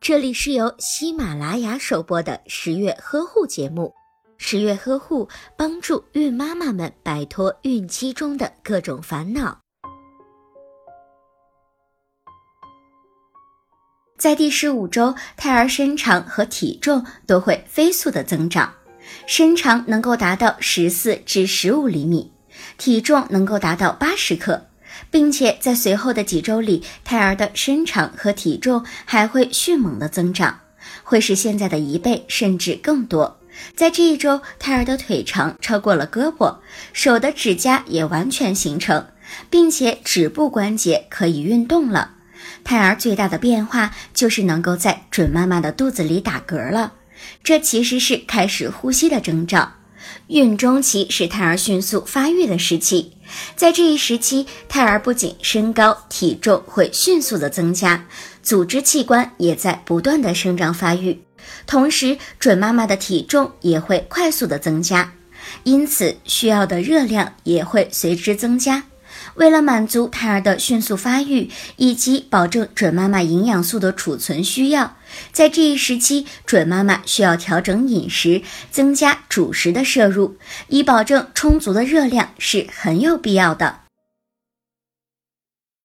这里是由喜马拉雅首播的十月呵护节目。十月呵护帮助孕妈妈们摆脱孕期中的各种烦恼。在第十五周，胎儿身长和体重都会飞速的增长，身长能够达到十四至十五厘米，体重能够达到八十克。并且在随后的几周里，胎儿的身长和体重还会迅猛的增长，会是现在的一倍甚至更多。在这一周，胎儿的腿长超过了胳膊，手的指甲也完全形成，并且指部关节可以运动了。胎儿最大的变化就是能够在准妈妈的肚子里打嗝了，这其实是开始呼吸的征兆。孕中期是胎儿迅速发育的时期。在这一时期，胎儿不仅身高体重会迅速的增加，组织器官也在不断的生长发育，同时准妈妈的体重也会快速的增加，因此需要的热量也会随之增加。为了满足胎儿的迅速发育以及保证准妈妈营养素的储存需要，在这一时期，准妈妈需要调整饮食，增加主食的摄入，以保证充足的热量是很有必要的。